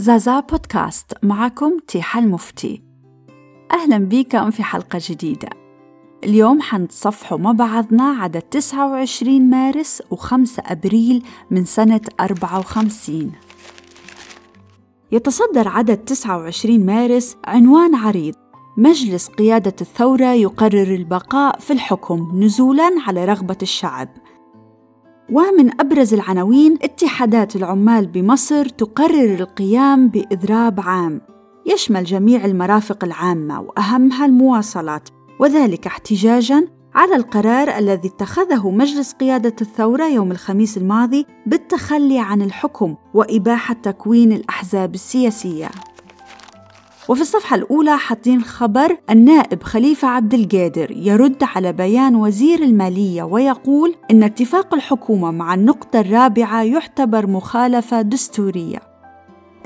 زازا بودكاست. معكم تيحة المفتي. أهلا بكم في حلقة جديدة. اليوم حنتصفحوا مع بعضنا عدد 29 مارس و5 أبريل من سنة 54 يتصدر عدد 29 مارس عنوان عريض مجلس قيادة الثورة يقرر البقاء في الحكم نزولاً على رغبة الشعب. ومن أبرز العناوين اتحادات العمال بمصر تقرر القيام بإضراب عام. يشمل جميع المرافق العامة وأهمها المواصلات وذلك احتجاجاً على القرار الذي اتخذه مجلس قيادة الثورة يوم الخميس الماضي بالتخلي عن الحكم وإباحة تكوين الأحزاب السياسية. وفي الصفحة الأولى حاطين خبر النائب خليفة عبد القادر يرد على بيان وزير المالية ويقول إن اتفاق الحكومة مع النقطة الرابعة يعتبر مخالفة دستورية.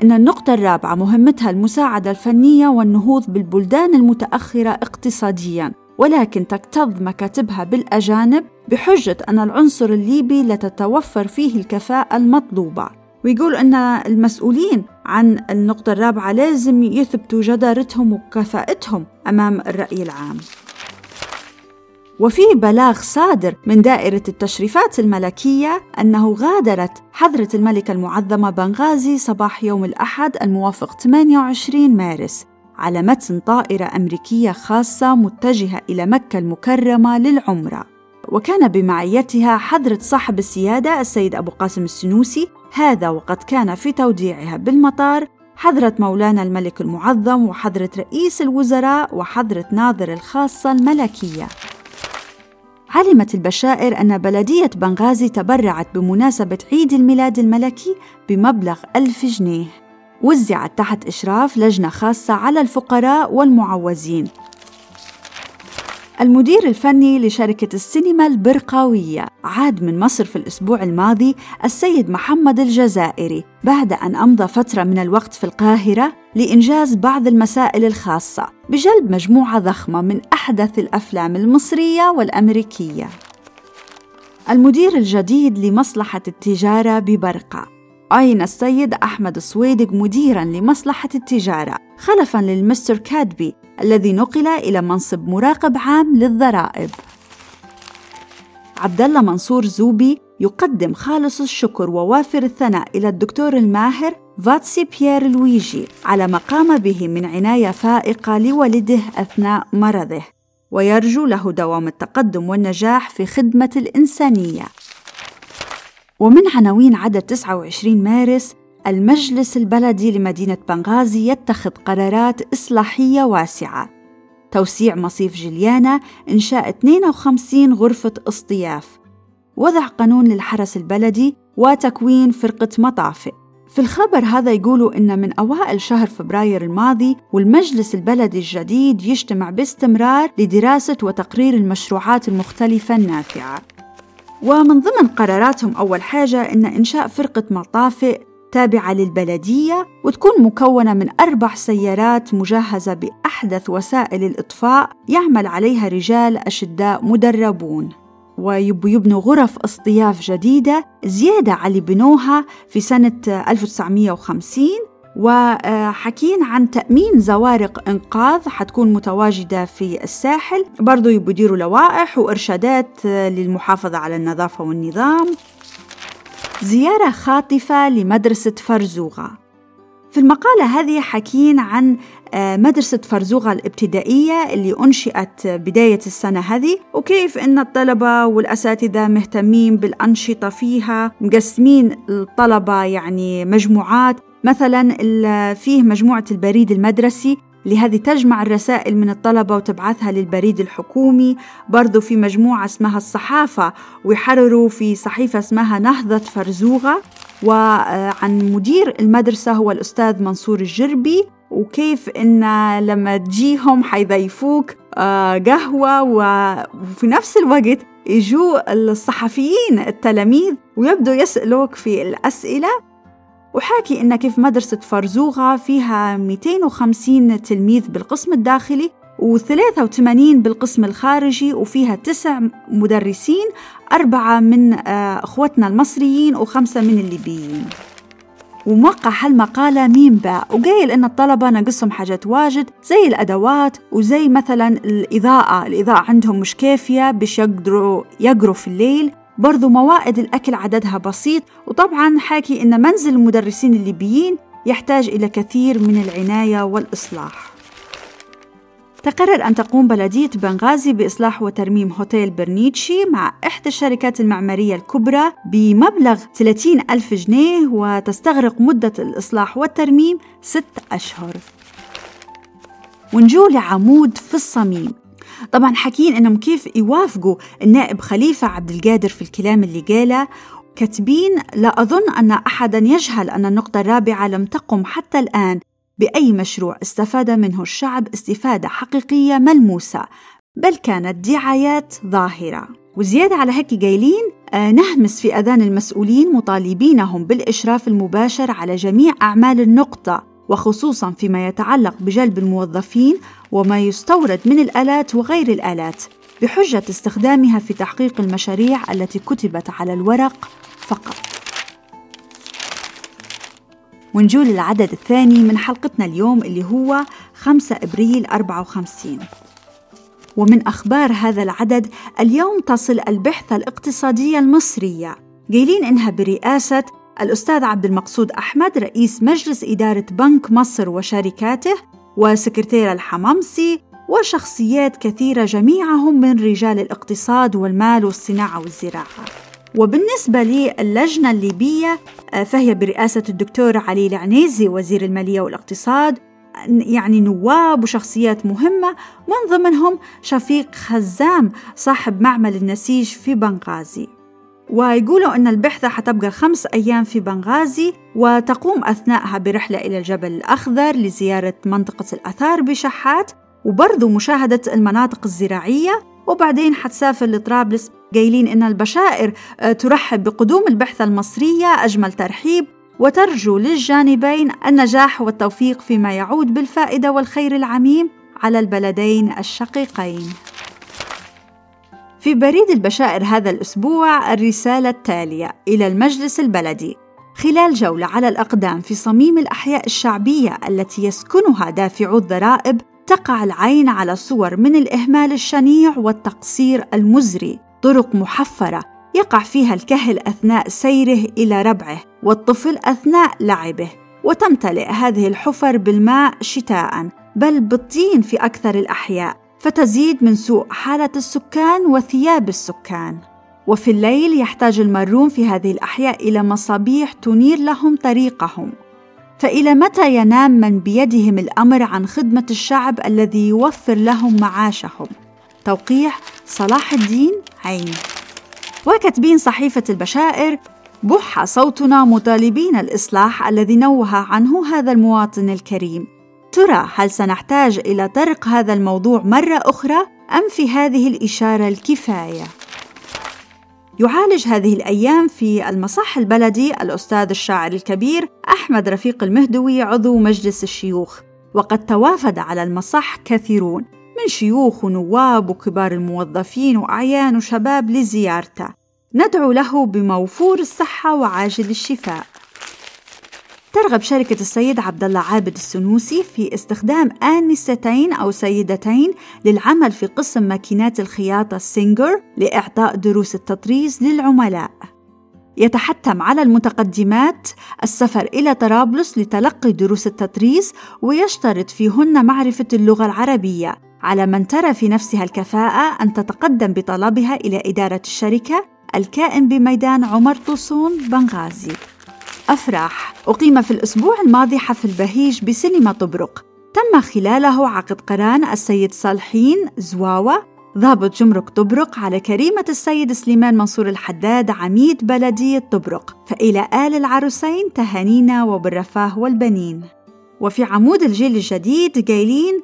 إن النقطة الرابعة مهمتها المساعدة الفنية والنهوض بالبلدان المتأخرة اقتصادياً ولكن تكتظ مكاتبها بالأجانب بحجة أن العنصر الليبي لا تتوفر فيه الكفاءة المطلوبة. ويقول أن المسؤولين عن النقطة الرابعة لازم يثبتوا جدارتهم وكفاءتهم أمام الرأي العام. وفي بلاغ صادر من دائرة التشريفات الملكية أنه غادرت حضرة الملكة المعظمة بنغازي صباح يوم الأحد الموافق 28 مارس على متن طائرة أمريكية خاصة متجهة إلى مكة المكرمة للعمرة. وكان بمعيتها حضرة صاحب السيادة السيد أبو قاسم السنوسي هذا وقد كان في توديعها بالمطار حضرة مولانا الملك المعظم وحضرة رئيس الوزراء وحضرة ناظر الخاصة الملكية. علمت البشائر أن بلدية بنغازي تبرعت بمناسبة عيد الميلاد الملكي بمبلغ ألف جنيه. وزعت تحت إشراف لجنة خاصة على الفقراء والمعوزين. المدير الفني لشركة السينما البرقاوية عاد من مصر في الأسبوع الماضي السيد محمد الجزائري بعد أن أمضى فترة من الوقت في القاهرة لإنجاز بعض المسائل الخاصة بجلب مجموعة ضخمة من أحدث الأفلام المصرية والأمريكية. المدير الجديد لمصلحة التجارة ببرقة عين السيد أحمد الصويدق مديراً لمصلحة التجارة خلفاً للمستر كادبي الذي نقل إلى منصب مراقب عام للضرائب. عبد الله منصور زوبي يقدم خالص الشكر ووافر الثناء إلى الدكتور الماهر فاتسي بيير لويجي على ما قام به من عناية فائقة لولده أثناء مرضه ويرجو له دوام التقدم والنجاح في خدمة الإنسانية ومن عناوين عدد 29 مارس المجلس البلدي لمدينة بنغازي يتخذ قرارات إصلاحية واسعة. توسيع مصيف جليانا إنشاء 52 غرفة اصطياف. وضع قانون للحرس البلدي وتكوين فرقة مطافئ. في الخبر هذا يقولوا إن من أوائل شهر فبراير الماضي والمجلس البلدي الجديد يجتمع باستمرار لدراسة وتقرير المشروعات المختلفة النافعة. ومن ضمن قراراتهم أول حاجة إن إنشاء فرقة مطافئ تابعة للبلدية وتكون مكونة من أربع سيارات مجهزة بأحدث وسائل الإطفاء يعمل عليها رجال أشداء مدربون. ويبوا يبنوا غرف اصطياف جديدة زيادة على اللي بنوها في سنة 1950 وحكين عن تأمين زوارق إنقاذ حتكون متواجدة في الساحل. برضو يديروا لوائح وإرشادات للمحافظة على النظافة والنظام. زيارة خاطفة لمدرسة فرزوغة في المقالة هذه حكين عن آه، مدرسة فرزوغة الابتدائية اللي أنشئت بداية السنة هذه وكيف أن الطلبة والأساتذة مهتمين بالأنشطة فيها مقسمين الطلبة يعني مجموعات. مثلا فيه مجموعة البريد المدرسي اللي هذه تجمع الرسائل من الطلبة وتبعثها للبريد الحكومي برضو في مجموعة اسمها الصحافة ويحرروا في صحيفة اسمها نهضة فرزوغة. وعن مدير المدرسة هو الأستاذ منصور الجربي. وكيف إن لما تجيهم حيضيفوك آه، قهوة. وفي نفس الوقت يجوا الصحفيين التلاميذ ويبدوا يسألوك في الأسئلة. وحاكي إن كيف مدرسة فرزوغة فيها 250 تلميذ بالقسم الداخلي و83 بالقسم الخارجي وفيها تسع مدرسين أربعة من آه، أخوتنا المصريين وخمسة من الليبيين. وموقع هالمقالة ميم باء وقايل إن الطلبة ناقصهم حاجات واجد زي الأدوات وزي مثلا الإضاءة. الإضاءة عندهم مش كافية باش يقدروا يقروا في الليل. برضو موائد الأكل عددها بسيط وطبعا حاكي إن منزل المدرسين الليبيين يحتاج إلى كثير من العناية والإصلاح. تقرر أن تقوم بلدية بنغازي بإصلاح وترميم هوتيل برنيتشي مع إحدى الشركات المعمارية الكبرى بمبلغ 30 ألف جنيه وتستغرق مدة الإصلاح والترميم ست أشهر. ونجو لعمود في الصميم. طبعا حكين إنهم كيف يوافقوا النائب خليفة عبد القادر في الكلام اللي قاله. كاتبين لا أظن أن احدا يجهل أن النقطة الرابعة لم تقم حتى الآن بأي مشروع استفاد منه الشعب استفادة حقيقية ملموسة بل كانت دعايات ظاهرة. وزيادة على هيك قايلين آه نهمس في أذان المسؤولين مطالبينهم بالإشراف المباشر على جميع أعمال النقطة وخصوصا فيما يتعلق بجلب الموظفين وما يستورد من الآلات وغير الآلات بحجة استخدامها في تحقيق المشاريع التي كتبت على الورق فقط. ونجول العدد الثاني من حلقتنا اليوم اللي هو 5 أبريل 54 ومن أخبار هذا العدد اليوم تصل البحثة الاقتصادية المصرية قايلين إنها برئاسة الأستاذ عبد المقصود أحمد رئيس مجلس إدارة بنك مصر وشركاته وسكرتير الحمامسي وشخصيات كثيرة جميعهم من رجال الاقتصاد والمال والصناعة والزراعة. وبالنسبة للجنة الليبية آه، فهي برئاسة الدكتور علي العنيزي وزير المالية والاقتصاد يعني نواب وشخصيات مهمة من ضمنهم شفيق خزام صاحب معمل النسيج في بنغازي. ويقولوا أن البعثة حتبقى خمس أيام في بنغازي وتقوم أثناءها برحلة إلى الجبل الأخضر لزيارة منطقة الأثار بشحات وبرضو مشاهدة المناطق الزراعية. وبعدين حتسافر لطرابلس قايلين إن البشائر آه، ترحب بقدوم البعثة المصرية أجمل ترحيب. وترجو للجانبين النجاح والتوفيق فيما يعود بالفائدة والخير العميم على البلدين الشقيقين. في بريد البشائر هذا الأسبوع الرسالة التالية إلى المجلس البلدي. خلال جولة على الأقدام في صميم الأحياء الشعبية التي يسكنها دافعو الضرائب تقع العين على صور من الإهمال الشنيع والتقصير المزري. طرق محفرة يقع فيها الكهل أثناء سيره إلى ربعه والطفل أثناء لعبه. وتمتلئ هذه الحفر بالماء شتاء بل بالطين في أكثر الأحياء. فتزيد من سوء حالة السكان وثياب السكان. وفي الليل يحتاج المارون في هذه الأحياء إلى مصابيح تنير لهم طريقهم. فإلى متى ينام من بيدهم الأمر عن خدمة الشعب الذي يوفر لهم معاشهم؟ توقيع صلاح الدين عين وكاتبين صحيفة البشائر بح صوتنا مطالبين الإصلاح الذي نوه عنه هذا المواطن الكريم. ترى هل سنحتاج إلى طرق هذا الموضوع مرة أخرى أم في هذه الإشارة الكفاية؟ يعالج هذه الأيام في المصح البلدي الأستاذ الشاعر الكبير أحمد رفيق المهدوي عضو مجلس الشيوخ وقد توافد على المصح كثيرون من شيوخ ونواب وكبار الموظفين وأعيان وشباب لزيارته ندعو له بموفور الصحة وعاجل الشفاء ترغب شركة السيد عبد الله عابد السنوسي في استخدام آنستين أو سيدتين للعمل في قسم ماكينات الخياطة سينجر لإعطاء دروس التطريز للعملاء. يتحتم على المتقدمات السفر إلى طرابلس لتلقي دروس التطريز ويشترط فيهن معرفة اللغة العربية على من ترى في نفسها الكفاءة أن تتقدم بطلبها إلى إدارة الشركة الكائن بميدان عمر طوسون بنغازي أفراح. أقيم في الأسبوع الماضي حفل بهيج بسينما طبرق. تم خلاله عقد قران السيد صالحين زواوة. ضابط جمرك طبرق على كريمة السيد سليمان منصور الحداد عميد بلدية طبرق. فإلى آل العروسين تهانينا وبالرفاه والبنين. وفي عمود الجيل الجديد قايلين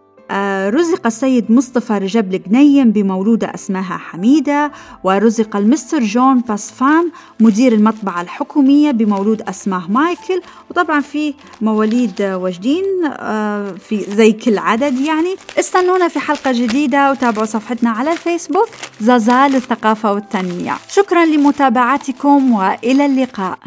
رزق السيد مصطفى رجب الجنيم بمولودة اسمها حميدة ورزق المستر جون باسفان مدير المطبعة الحكومية بمولود اسمه مايكل. وطبعا في مواليد وجدين آه، في زي كل عدد يعني. استنونا في حلقة جديدة وتابعوا صفحتنا على الفيسبوك زازا للثقافة والتنمية. شكرا لمتابعتكم وإلى اللقاء.